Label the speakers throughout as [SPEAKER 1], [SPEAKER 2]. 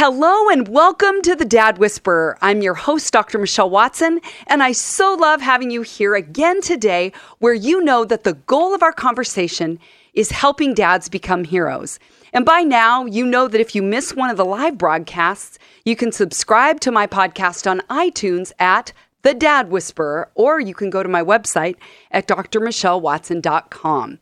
[SPEAKER 1] Hello and welcome to the Dad Whisperer. I'm your host, Dr. Michelle Watson, and I so love having you here again today, where you know that the goal of our conversation is helping dads become heroes. And by now, you know that if you miss one of the live broadcasts, you can subscribe to my podcast on iTunes at The Dad Whisperer, or you can go to my website at drmichellewatson.com.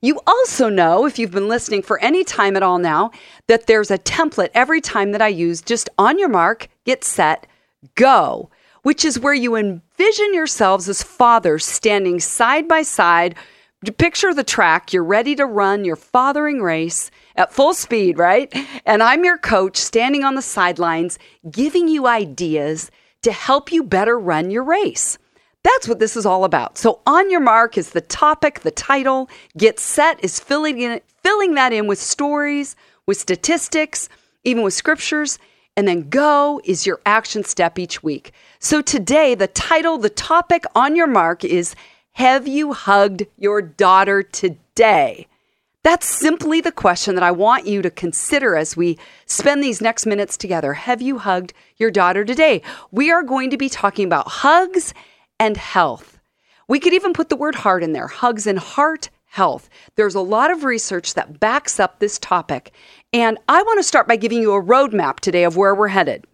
[SPEAKER 1] You also know, if you've been listening for any time at all now, that there's a template every time that I use just on your mark, get set, go, which is where you envision yourselves as fathers standing side by side. Picture the track, you're ready to run your fathering race at full speed, right? And I'm your coach standing on the sidelines, giving you ideas to help you better run your race. That's what this is all about. So, on your mark is the topic, the title. Get set is filling, in, filling that in with stories, with statistics, even with scriptures. And then go is your action step each week. So, today, the title, the topic on your mark is Have you hugged your daughter today? That's simply the question that I want you to consider as we spend these next minutes together. Have you hugged your daughter today? We are going to be talking about hugs and health. We could even put the word heart in there hugs and heart health. There's a lot of research that backs up this topic. And I want to start by giving you a roadmap today of where we're headed.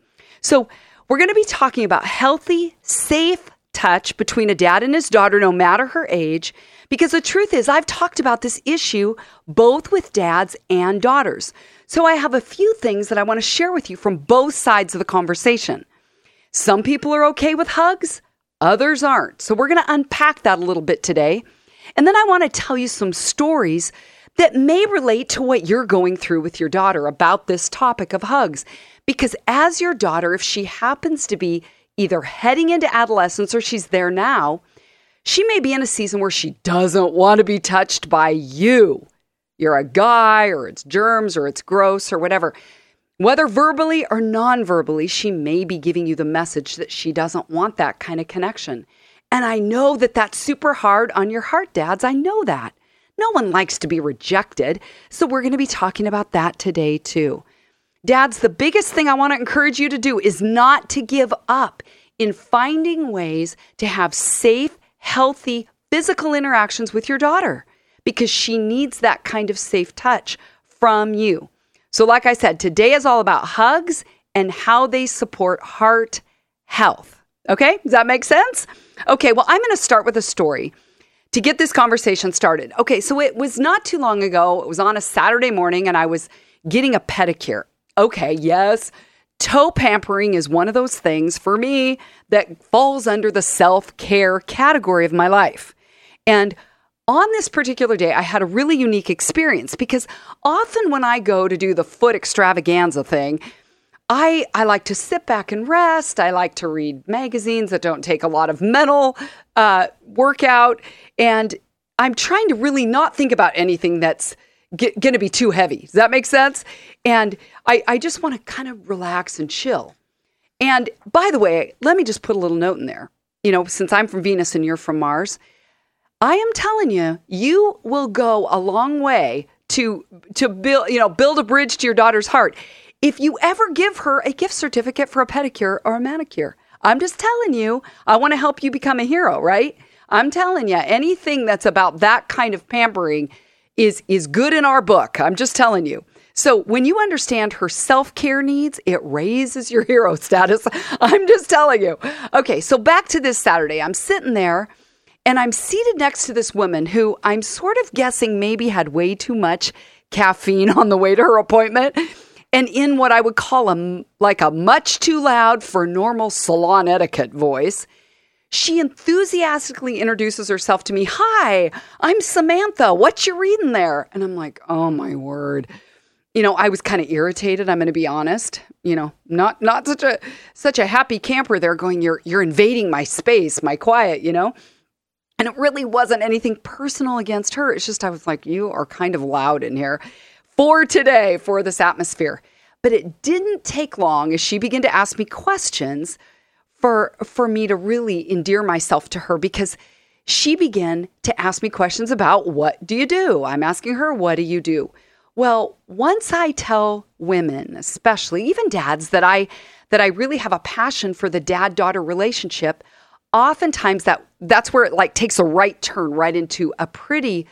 [SPEAKER 1] So, we're going to be talking about healthy, safe touch between a dad and his daughter, no matter her age. Because the truth is, I've talked about this issue both with dads and daughters. So, I have a few things that I want to share with you from both sides of the conversation. Some people are okay with hugs, others aren't. So we're going to unpack that a little bit today. And then I want to tell you some stories that may relate to what you're going through with your daughter about this topic of hugs. Because as your daughter, if she happens to be either heading into adolescence or she's there now, she may be in a season where she doesn't want to be touched by you. You're a guy, or it's germs, or it's gross, or whatever. Whether verbally or non verbally, she may be giving you the message that she doesn't want that kind of connection. And I know that that's super hard on your heart, dads. I know that. No one likes to be rejected. So we're going to be talking about that today, too. Dads, the biggest thing I want to encourage you to do is not to give up in finding ways to have safe, healthy physical interactions with your daughter because she needs that kind of safe touch from you. So, like I said, today is all about hugs and how they support heart health. Okay, does that make sense? Okay, well, I'm going to start with a story to get this conversation started. Okay, so it was not too long ago. It was on a Saturday morning and I was getting a pedicure. Okay, yes, toe pampering is one of those things for me that falls under the self care category of my life. And on this particular day, I had a really unique experience because often when I go to do the foot extravaganza thing, I, I like to sit back and rest. I like to read magazines that don't take a lot of mental uh, workout. And I'm trying to really not think about anything that's g- going to be too heavy. Does that make sense? And I, I just want to kind of relax and chill. And by the way, let me just put a little note in there. You know, since I'm from Venus and you're from Mars, I am telling you, you will go a long way to to build, you know, build a bridge to your daughter's heart. If you ever give her a gift certificate for a pedicure or a manicure, I'm just telling you, I want to help you become a hero, right? I'm telling you, anything that's about that kind of pampering is is good in our book. I'm just telling you. So when you understand her self-care needs, it raises your hero status. I'm just telling you. Okay, so back to this Saturday. I'm sitting there and I'm seated next to this woman who I'm sort of guessing maybe had way too much caffeine on the way to her appointment and in what I would call a like a much too loud for normal salon etiquette voice. She enthusiastically introduces herself to me. Hi, I'm Samantha. What you reading there? And I'm like, oh my word. You know, I was kind of irritated. I'm going to be honest. You know, not not such a such a happy camper there. Going, you're you're invading my space, my quiet. You know, and it really wasn't anything personal against her. It's just I was like, you are kind of loud in here for today, for this atmosphere. But it didn't take long as she began to ask me questions for for me to really endear myself to her because she began to ask me questions about what do you do? I'm asking her, what do you do? Well, once I tell women, especially even dads, that I that I really have a passion for the dad-daughter relationship, oftentimes that that's where it like takes a right turn right into a pretty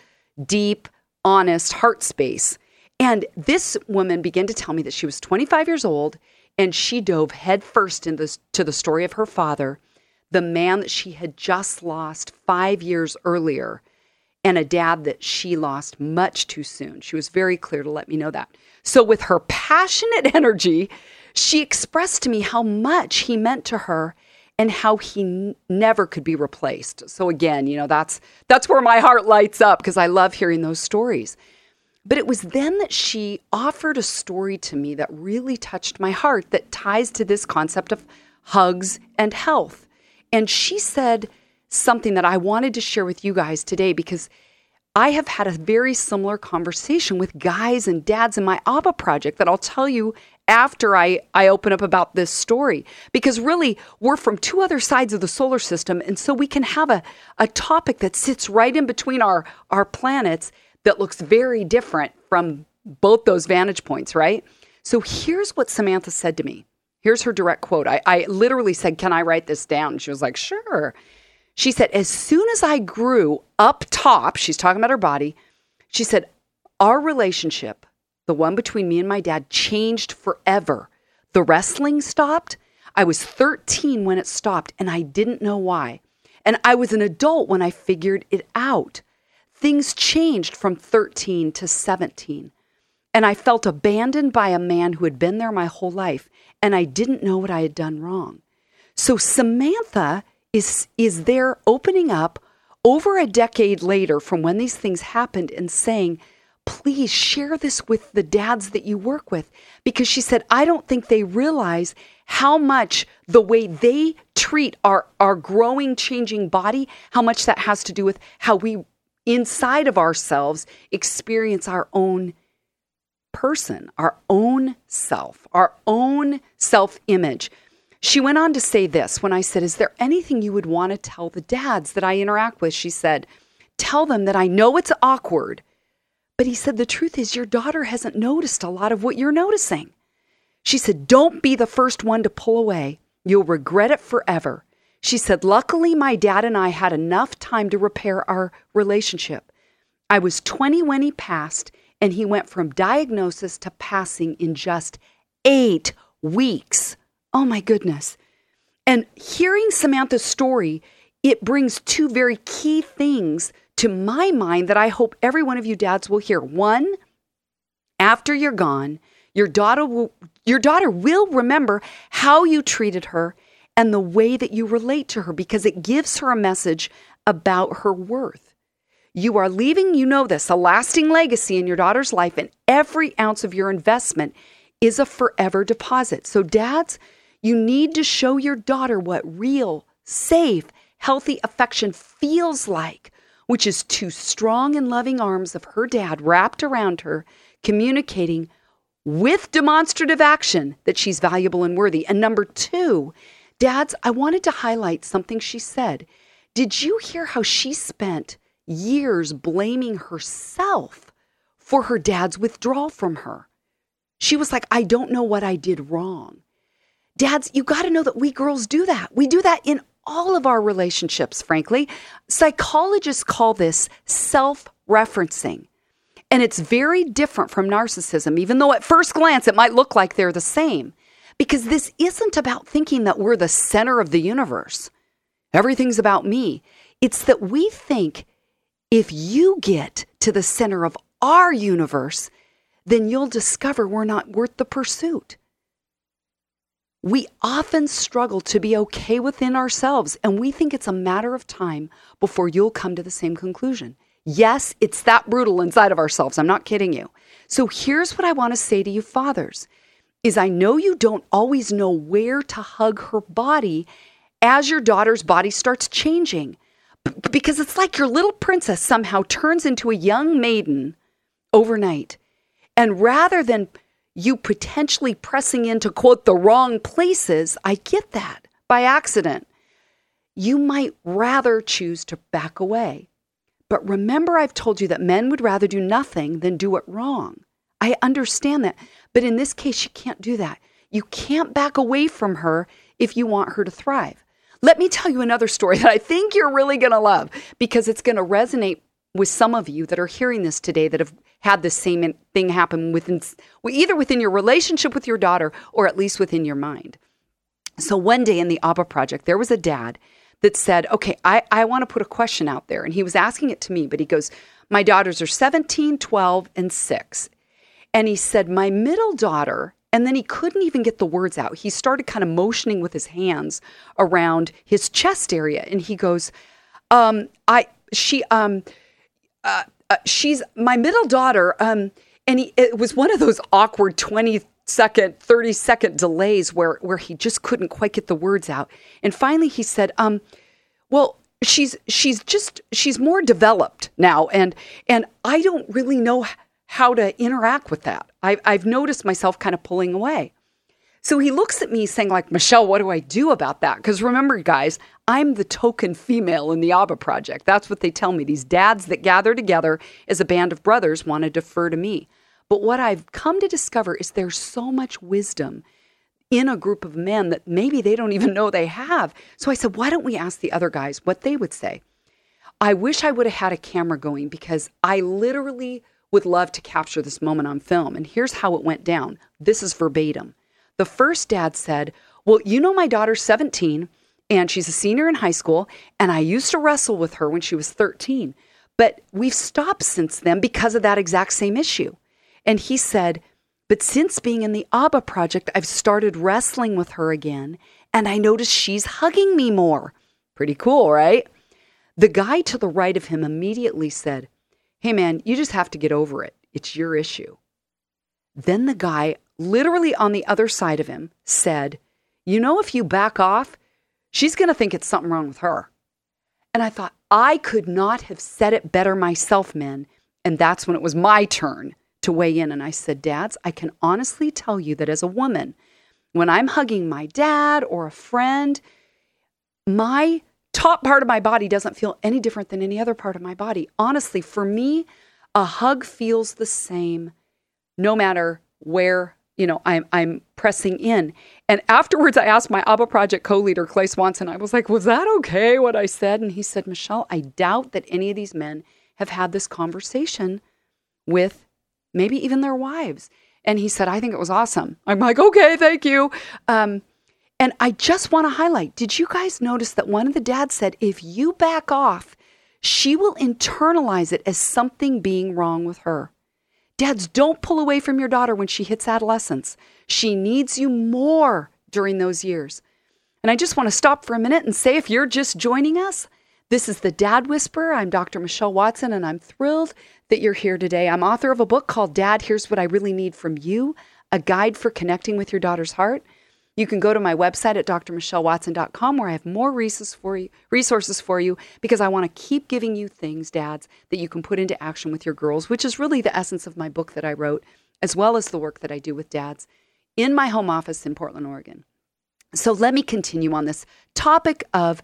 [SPEAKER 1] deep, honest heart space. And this woman began to tell me that she was 25 years old and she dove headfirst into to the story of her father, the man that she had just lost five years earlier and a dad that she lost much too soon. She was very clear to let me know that. So, with her passionate energy, she expressed to me how much he meant to her and how he n- never could be replaced. So again, you know, that's that's where my heart lights up because I love hearing those stories. But it was then that she offered a story to me that really touched my heart that ties to this concept of hugs and health. And she said something that I wanted to share with you guys today because I have had a very similar conversation with guys and dads in my ABBA project that I'll tell you after I, I open up about this story. Because really, we're from two other sides of the solar system. And so we can have a, a topic that sits right in between our, our planets that looks very different from both those vantage points, right? So here's what Samantha said to me. Here's her direct quote. I, I literally said, Can I write this down? She was like, Sure. She said, as soon as I grew up top, she's talking about her body, she said, our relationship, the one between me and my dad, changed forever. The wrestling stopped. I was 13 when it stopped, and I didn't know why. And I was an adult when I figured it out. Things changed from 13 to 17. And I felt abandoned by a man who had been there my whole life, and I didn't know what I had done wrong. So Samantha is is there opening up over a decade later from when these things happened and saying, please share this with the dads that you work with. Because she said, I don't think they realize how much the way they treat our, our growing, changing body, how much that has to do with how we inside of ourselves experience our own person, our own self, our own self image. She went on to say this when I said, Is there anything you would want to tell the dads that I interact with? She said, Tell them that I know it's awkward, but he said, The truth is, your daughter hasn't noticed a lot of what you're noticing. She said, Don't be the first one to pull away. You'll regret it forever. She said, Luckily, my dad and I had enough time to repair our relationship. I was 20 when he passed, and he went from diagnosis to passing in just eight weeks. Oh my goodness. And hearing Samantha's story, it brings two very key things to my mind that I hope every one of you dads will hear. One, after you're gone, your daughter will, your daughter will remember how you treated her and the way that you relate to her because it gives her a message about her worth. You are leaving, you know this, a lasting legacy in your daughter's life, and every ounce of your investment is a forever deposit. So, dads, you need to show your daughter what real, safe, healthy affection feels like, which is two strong and loving arms of her dad wrapped around her, communicating with demonstrative action that she's valuable and worthy. And number two, dads, I wanted to highlight something she said. Did you hear how she spent years blaming herself for her dad's withdrawal from her? She was like, I don't know what I did wrong. Dads, you got to know that we girls do that. We do that in all of our relationships, frankly. Psychologists call this self referencing. And it's very different from narcissism, even though at first glance it might look like they're the same. Because this isn't about thinking that we're the center of the universe. Everything's about me. It's that we think if you get to the center of our universe, then you'll discover we're not worth the pursuit we often struggle to be okay within ourselves, and we think it's a matter of time before you'll come to the same conclusion. Yes, it's that brutal inside of ourselves. I'm not kidding you. So here's what I want to say to you fathers is I know you don't always know where to hug her body as your daughter's body starts changing. because it's like your little princess somehow turns into a young maiden overnight. And rather than you potentially pressing into quote the wrong places, I get that by accident. You might rather choose to back away. But remember, I've told you that men would rather do nothing than do it wrong. I understand that. But in this case, you can't do that. You can't back away from her if you want her to thrive. Let me tell you another story that I think you're really going to love because it's going to resonate with some of you that are hearing this today that have had the same thing happen within either within your relationship with your daughter or at least within your mind. So one day in the ABBA project, there was a dad that said, Okay, I, I want to put a question out there. And he was asking it to me, but he goes, My daughters are 17, 12, and 6. And he said, My middle daughter, and then he couldn't even get the words out. He started kind of motioning with his hands around his chest area. And he goes, um, I, she, um, uh, uh, she's my middle daughter. Um, and he, it was one of those awkward 20 second, 30 second delays where, where he just couldn't quite get the words out. And finally he said, um, well, she's, she's just, she's more developed now. And, and I don't really know how to interact with that. I, I've noticed myself kind of pulling away. So he looks at me saying, like, Michelle, what do I do about that? Because remember, guys, I'm the token female in the ABBA project. That's what they tell me. These dads that gather together as a band of brothers want to defer to me. But what I've come to discover is there's so much wisdom in a group of men that maybe they don't even know they have. So I said, why don't we ask the other guys what they would say? I wish I would have had a camera going because I literally would love to capture this moment on film. And here's how it went down. This is verbatim. The first dad said, Well, you know, my daughter's 17 and she's a senior in high school, and I used to wrestle with her when she was 13. But we've stopped since then because of that exact same issue. And he said, But since being in the ABBA project, I've started wrestling with her again, and I notice she's hugging me more. Pretty cool, right? The guy to the right of him immediately said, Hey man, you just have to get over it. It's your issue. Then the guy literally on the other side of him, said, You know, if you back off, she's going to think it's something wrong with her. And I thought, I could not have said it better myself, men. And that's when it was my turn to weigh in. And I said, Dads, I can honestly tell you that as a woman, when I'm hugging my dad or a friend, my top part of my body doesn't feel any different than any other part of my body. Honestly, for me, a hug feels the same no matter where you know, I'm I'm pressing in. And afterwards I asked my ABBA project co-leader, Clay Swanson, I was like, was that okay what I said? And he said, Michelle, I doubt that any of these men have had this conversation with maybe even their wives. And he said, I think it was awesome. I'm like, okay, thank you. Um, and I just want to highlight did you guys notice that one of the dads said, if you back off, she will internalize it as something being wrong with her? Dads, don't pull away from your daughter when she hits adolescence. She needs you more during those years. And I just want to stop for a minute and say if you're just joining us, this is the Dad Whisperer. I'm Dr. Michelle Watson, and I'm thrilled that you're here today. I'm author of a book called Dad, Here's What I Really Need from You A Guide for Connecting with Your Daughter's Heart. You can go to my website at drmichellewatson.com where I have more resources for you, resources for you because I want to keep giving you things, dads, that you can put into action with your girls, which is really the essence of my book that I wrote, as well as the work that I do with dads in my home office in Portland, Oregon. So let me continue on this topic of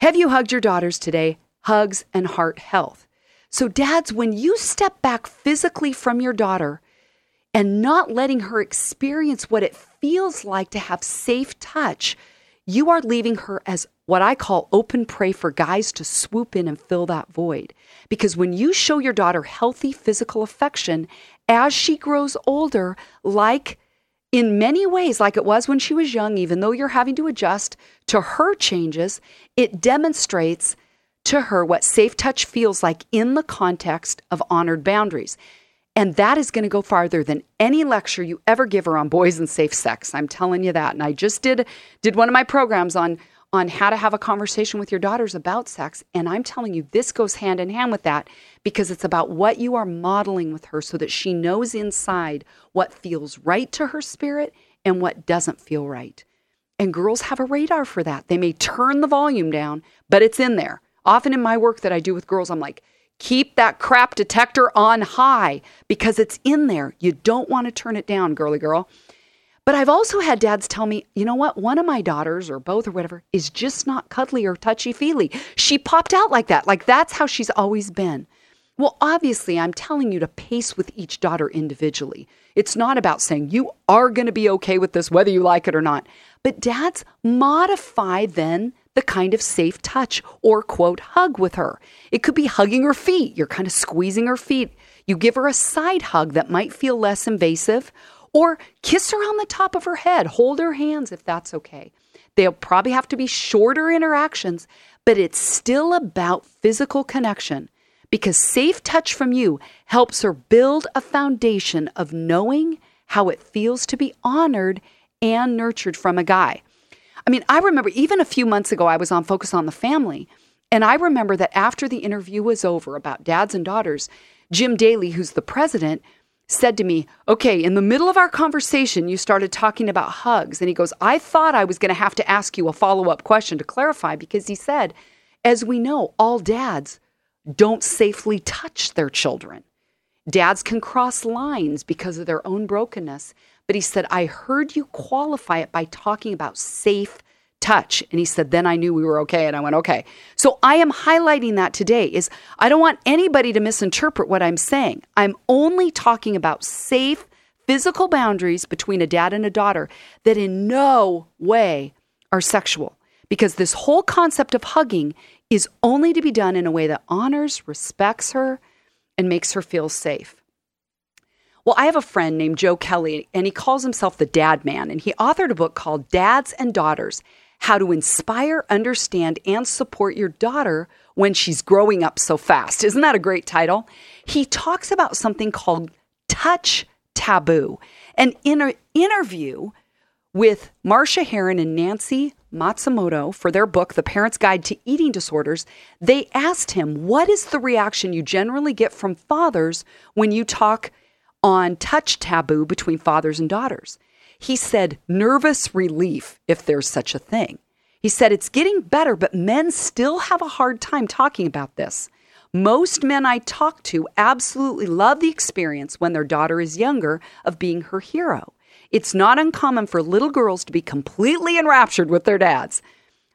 [SPEAKER 1] have you hugged your daughters today? Hugs and heart health. So, dads, when you step back physically from your daughter, and not letting her experience what it feels like to have safe touch, you are leaving her as what I call open prey for guys to swoop in and fill that void. Because when you show your daughter healthy physical affection as she grows older, like in many ways, like it was when she was young, even though you're having to adjust to her changes, it demonstrates to her what safe touch feels like in the context of honored boundaries. And that is going to go farther than any lecture you ever give her on boys and safe sex. I'm telling you that. And I just did did one of my programs on on how to have a conversation with your daughters about sex. And I'm telling you, this goes hand in hand with that because it's about what you are modeling with her so that she knows inside what feels right to her spirit and what doesn't feel right. And girls have a radar for that. They may turn the volume down, but it's in there. Often in my work that I do with girls, I'm like, Keep that crap detector on high because it's in there. You don't want to turn it down, girly girl. But I've also had dads tell me, you know what? One of my daughters, or both, or whatever, is just not cuddly or touchy feely. She popped out like that. Like that's how she's always been. Well, obviously, I'm telling you to pace with each daughter individually. It's not about saying you are going to be okay with this, whether you like it or not. But dads modify then the kind of safe touch or quote hug with her. It could be hugging her feet. You're kind of squeezing her feet. You give her a side hug that might feel less invasive, or kiss her on the top of her head. Hold her hands if that's okay. They'll probably have to be shorter interactions, but it's still about physical connection because safe touch from you helps her build a foundation of knowing how it feels to be honored and nurtured from a guy. I mean, I remember even a few months ago, I was on Focus on the Family, and I remember that after the interview was over about dads and daughters, Jim Daly, who's the president, said to me, Okay, in the middle of our conversation, you started talking about hugs. And he goes, I thought I was going to have to ask you a follow up question to clarify because he said, as we know, all dads don't safely touch their children. Dads can cross lines because of their own brokenness. But he said, I heard you qualify it by talking about safe touch. And he said, then I knew we were okay. And I went, okay. So I am highlighting that today is I don't want anybody to misinterpret what I'm saying. I'm only talking about safe physical boundaries between a dad and a daughter that in no way are sexual. Because this whole concept of hugging is only to be done in a way that honors, respects her, and makes her feel safe. Well, I have a friend named Joe Kelly, and he calls himself the Dad Man, and he authored a book called Dads and Daughters How to Inspire, Understand, and Support Your Daughter When She's Growing Up So Fast. Isn't that a great title? He talks about something called touch taboo. And in an interview with Marcia Herrin and Nancy Matsumoto for their book, The Parent's Guide to Eating Disorders, they asked him, What is the reaction you generally get from fathers when you talk on touch taboo between fathers and daughters? He said, Nervous relief, if there's such a thing. He said, It's getting better, but men still have a hard time talking about this. Most men I talk to absolutely love the experience when their daughter is younger of being her hero. It's not uncommon for little girls to be completely enraptured with their dads.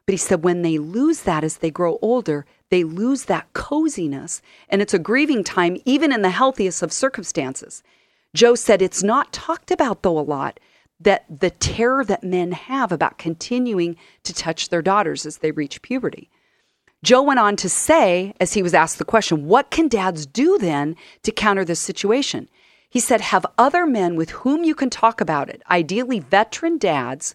[SPEAKER 1] But he said when they lose that as they grow older, they lose that coziness, and it's a grieving time, even in the healthiest of circumstances. Joe said it's not talked about, though, a lot that the terror that men have about continuing to touch their daughters as they reach puberty. Joe went on to say, as he was asked the question, what can dads do then to counter this situation? He said, have other men with whom you can talk about it, ideally veteran dads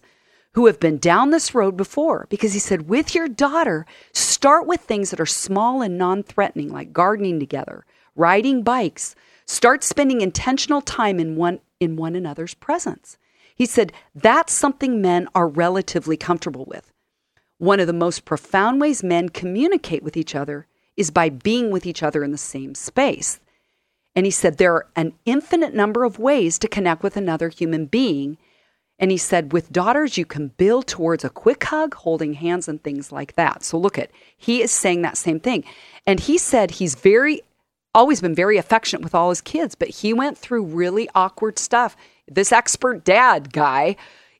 [SPEAKER 1] who have been down this road before. Because he said, with your daughter, start with things that are small and non threatening, like gardening together, riding bikes. Start spending intentional time in one, in one another's presence. He said, that's something men are relatively comfortable with. One of the most profound ways men communicate with each other is by being with each other in the same space. And he said there are an infinite number of ways to connect with another human being. And he said, with daughters, you can build towards a quick hug, holding hands, and things like that. So look at, he is saying that same thing. And he said he's very, always been very affectionate with all his kids, but he went through really awkward stuff. This expert dad guy,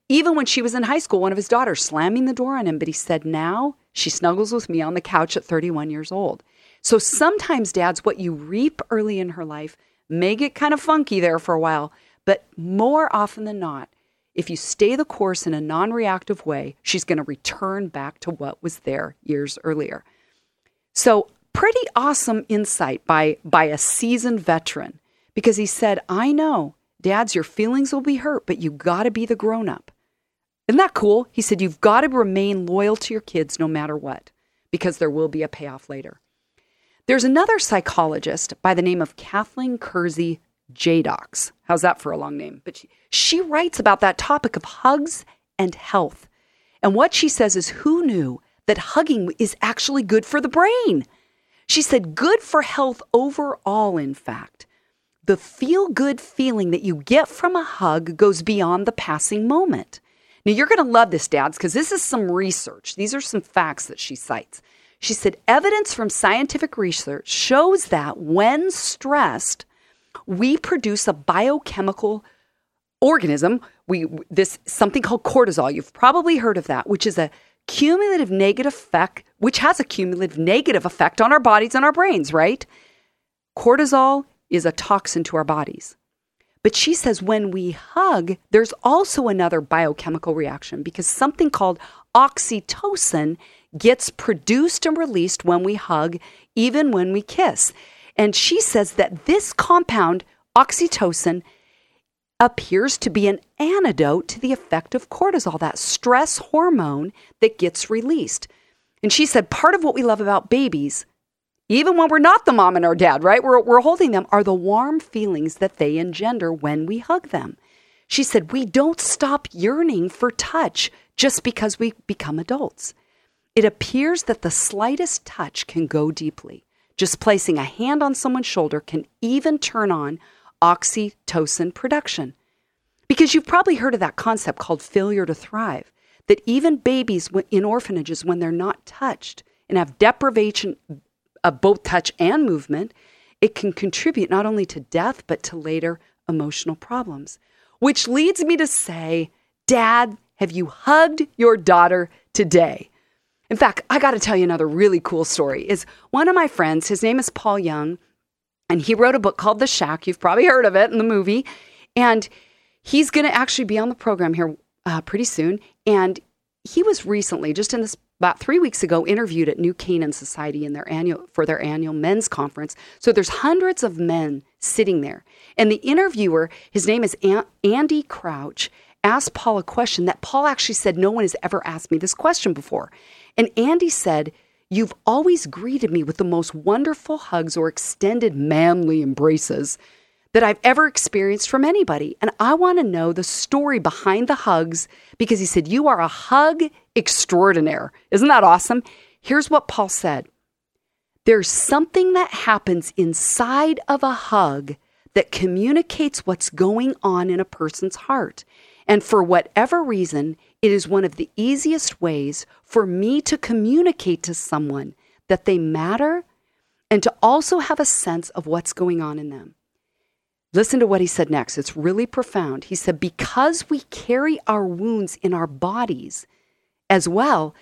[SPEAKER 1] even when she was in high school, one of his daughters slamming the door on him, but he said, now she snuggles with me on the couch at 31 years old. So sometimes, dads, what you reap early in her life may get kind of funky there for a while, but more often than not, if you stay the course in a non reactive way, she's going to return back to what was there years earlier. So, pretty awesome insight by, by a seasoned veteran because he said, I know, dads, your feelings will be hurt, but you got to be the grown up. Isn't that cool? He said, You've got to remain loyal to your kids no matter what because there will be a payoff later. There's another psychologist by the name of Kathleen Kersey Jadox. How's that for a long name? But she, she writes about that topic of hugs and health. And what she says is who knew that hugging is actually good for the brain? She said, good for health overall, in fact. The feel good feeling that you get from a hug goes beyond the passing moment. Now, you're going to love this, dads, because this is some research. These are some facts that she cites. She said evidence from scientific research shows that when stressed, we produce a biochemical organism. We this something called cortisol. You've probably heard of that, which is a cumulative negative effect, which has a cumulative negative effect on our bodies and our brains, right? Cortisol is a toxin to our bodies. But she says when we hug, there's also another biochemical reaction because something called oxytocin gets produced and released when we hug, even when we kiss. And she says that this compound, oxytocin, appears to be an antidote to the effect of cortisol, that stress hormone that gets released. And she said part of what we love about babies, even when we're not the mom and our dad, right? We're, we're holding them, are the warm feelings that they engender when we hug them. She said, We don't stop yearning for touch just because we become adults. It appears that the slightest touch can go deeply. Just placing a hand on someone's shoulder can even turn on oxytocin production. Because you've probably heard of that concept called failure to thrive, that even babies in orphanages, when they're not touched and have deprivation of both touch and movement, it can contribute not only to death, but to later emotional problems. Which leads me to say, Dad, have you hugged your daughter today? In fact, I got to tell you another really cool story. Is one of my friends, his name is Paul Young, and he wrote a book called The Shack. You've probably heard of it in the movie. And he's going to actually be on the program here uh, pretty soon. And he was recently, just in this about three weeks ago, interviewed at New Canaan Society in their annual for their annual men's conference. So there's hundreds of men sitting there, and the interviewer, his name is Andy Crouch, asked Paul a question that Paul actually said no one has ever asked me this question before, and Andy said. You've always greeted me with the most wonderful hugs or extended manly embraces that I've ever experienced from anybody. And I want to know the story behind the hugs because he said, You are a hug extraordinaire. Isn't that awesome? Here's what Paul said There's something that happens inside of a hug that communicates what's going on in a person's heart. And for whatever reason, it is one of the easiest ways for me to communicate to someone that they matter and to also have a sense of what's going on in them. Listen to what he said next. It's really profound. He said, Because we carry our wounds in our bodies as well,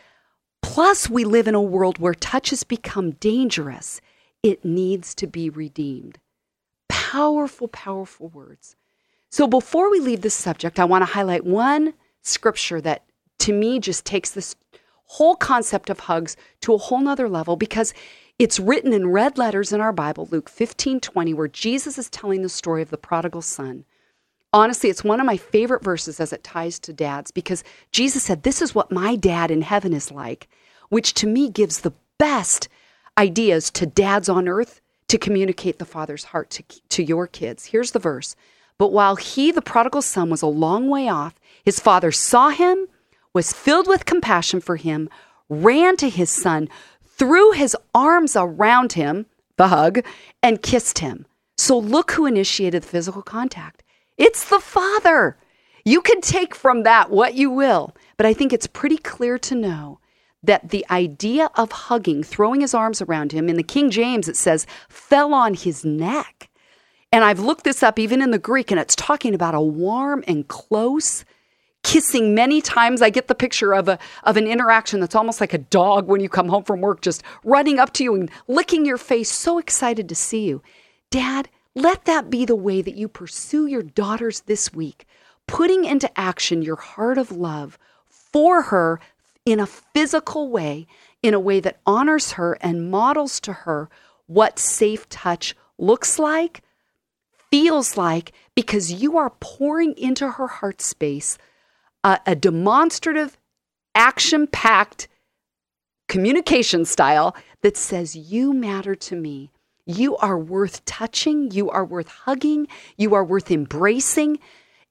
[SPEAKER 1] plus we live in a world where touch has become dangerous, it needs to be redeemed. Powerful, powerful words. So before we leave this subject, I want to highlight one scripture that to me just takes this whole concept of hugs to a whole nother level because it's written in red letters in our Bible, Luke 15 20, where Jesus is telling the story of the prodigal son. Honestly, it's one of my favorite verses as it ties to dads because Jesus said, This is what my dad in heaven is like, which to me gives the best ideas to dads on earth to communicate the Father's heart to, to your kids. Here's the verse. But while he, the prodigal son, was a long way off, his father saw him, was filled with compassion for him, ran to his son, threw his arms around him, the hug, and kissed him. So look who initiated the physical contact. It's the father. You can take from that what you will, but I think it's pretty clear to know that the idea of hugging, throwing his arms around him, in the King James it says, fell on his neck. And I've looked this up even in the Greek, and it's talking about a warm and close kissing many times. I get the picture of a of an interaction that's almost like a dog when you come home from work just running up to you and licking your face, so excited to see you. Dad, let that be the way that you pursue your daughters this week, putting into action your heart of love for her in a physical way, in a way that honors her and models to her what safe touch looks like, feels like, because you are pouring into her heart space a, demonstrative, action packed communication style that says, You matter to me. You are worth touching. You are worth hugging. You are worth embracing.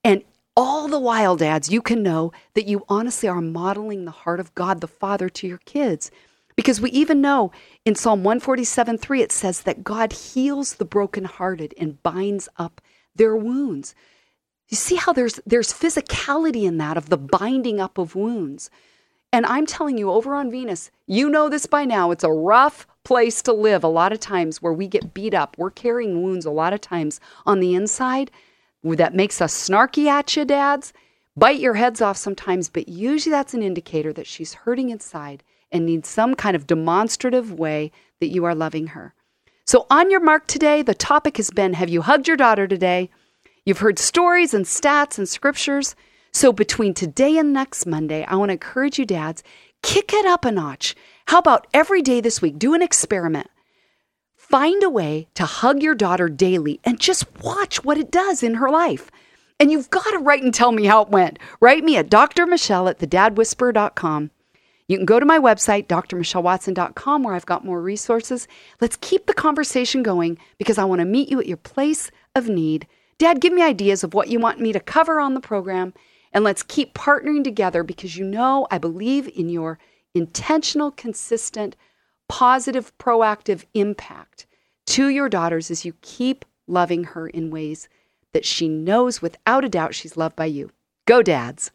[SPEAKER 1] And all the while, dads, you can know that you honestly are modeling the heart of God the Father to your kids. Because we even know in Psalm 147 3, it says that God heals the brokenhearted and binds up their wounds. You see how there's there's physicality in that of the binding up of wounds. And I'm telling you, over on Venus, you know this by now. It's a rough place to live a lot of times where we get beat up. We're carrying wounds a lot of times on the inside that makes us snarky at you, dads. Bite your heads off sometimes, but usually that's an indicator that she's hurting inside and needs some kind of demonstrative way that you are loving her. So, on your mark today, the topic has been Have you hugged your daughter today? You've heard stories and stats and scriptures. So, between today and next Monday, I want to encourage you, dads, kick it up a notch. How about every day this week? Do an experiment. Find a way to hug your daughter daily and just watch what it does in her life. And you've got to write and tell me how it went. Write me at drmichelle at thedadwhisperer.com. You can go to my website, drmichellewatson.com, where I've got more resources. Let's keep the conversation going because I want to meet you at your place of need. Dad, give me ideas of what you want me to cover on the program, and let's keep partnering together because you know I believe in your intentional, consistent, positive, proactive impact to your daughters as you keep loving her in ways that she knows without a doubt she's loved by you. Go, dads.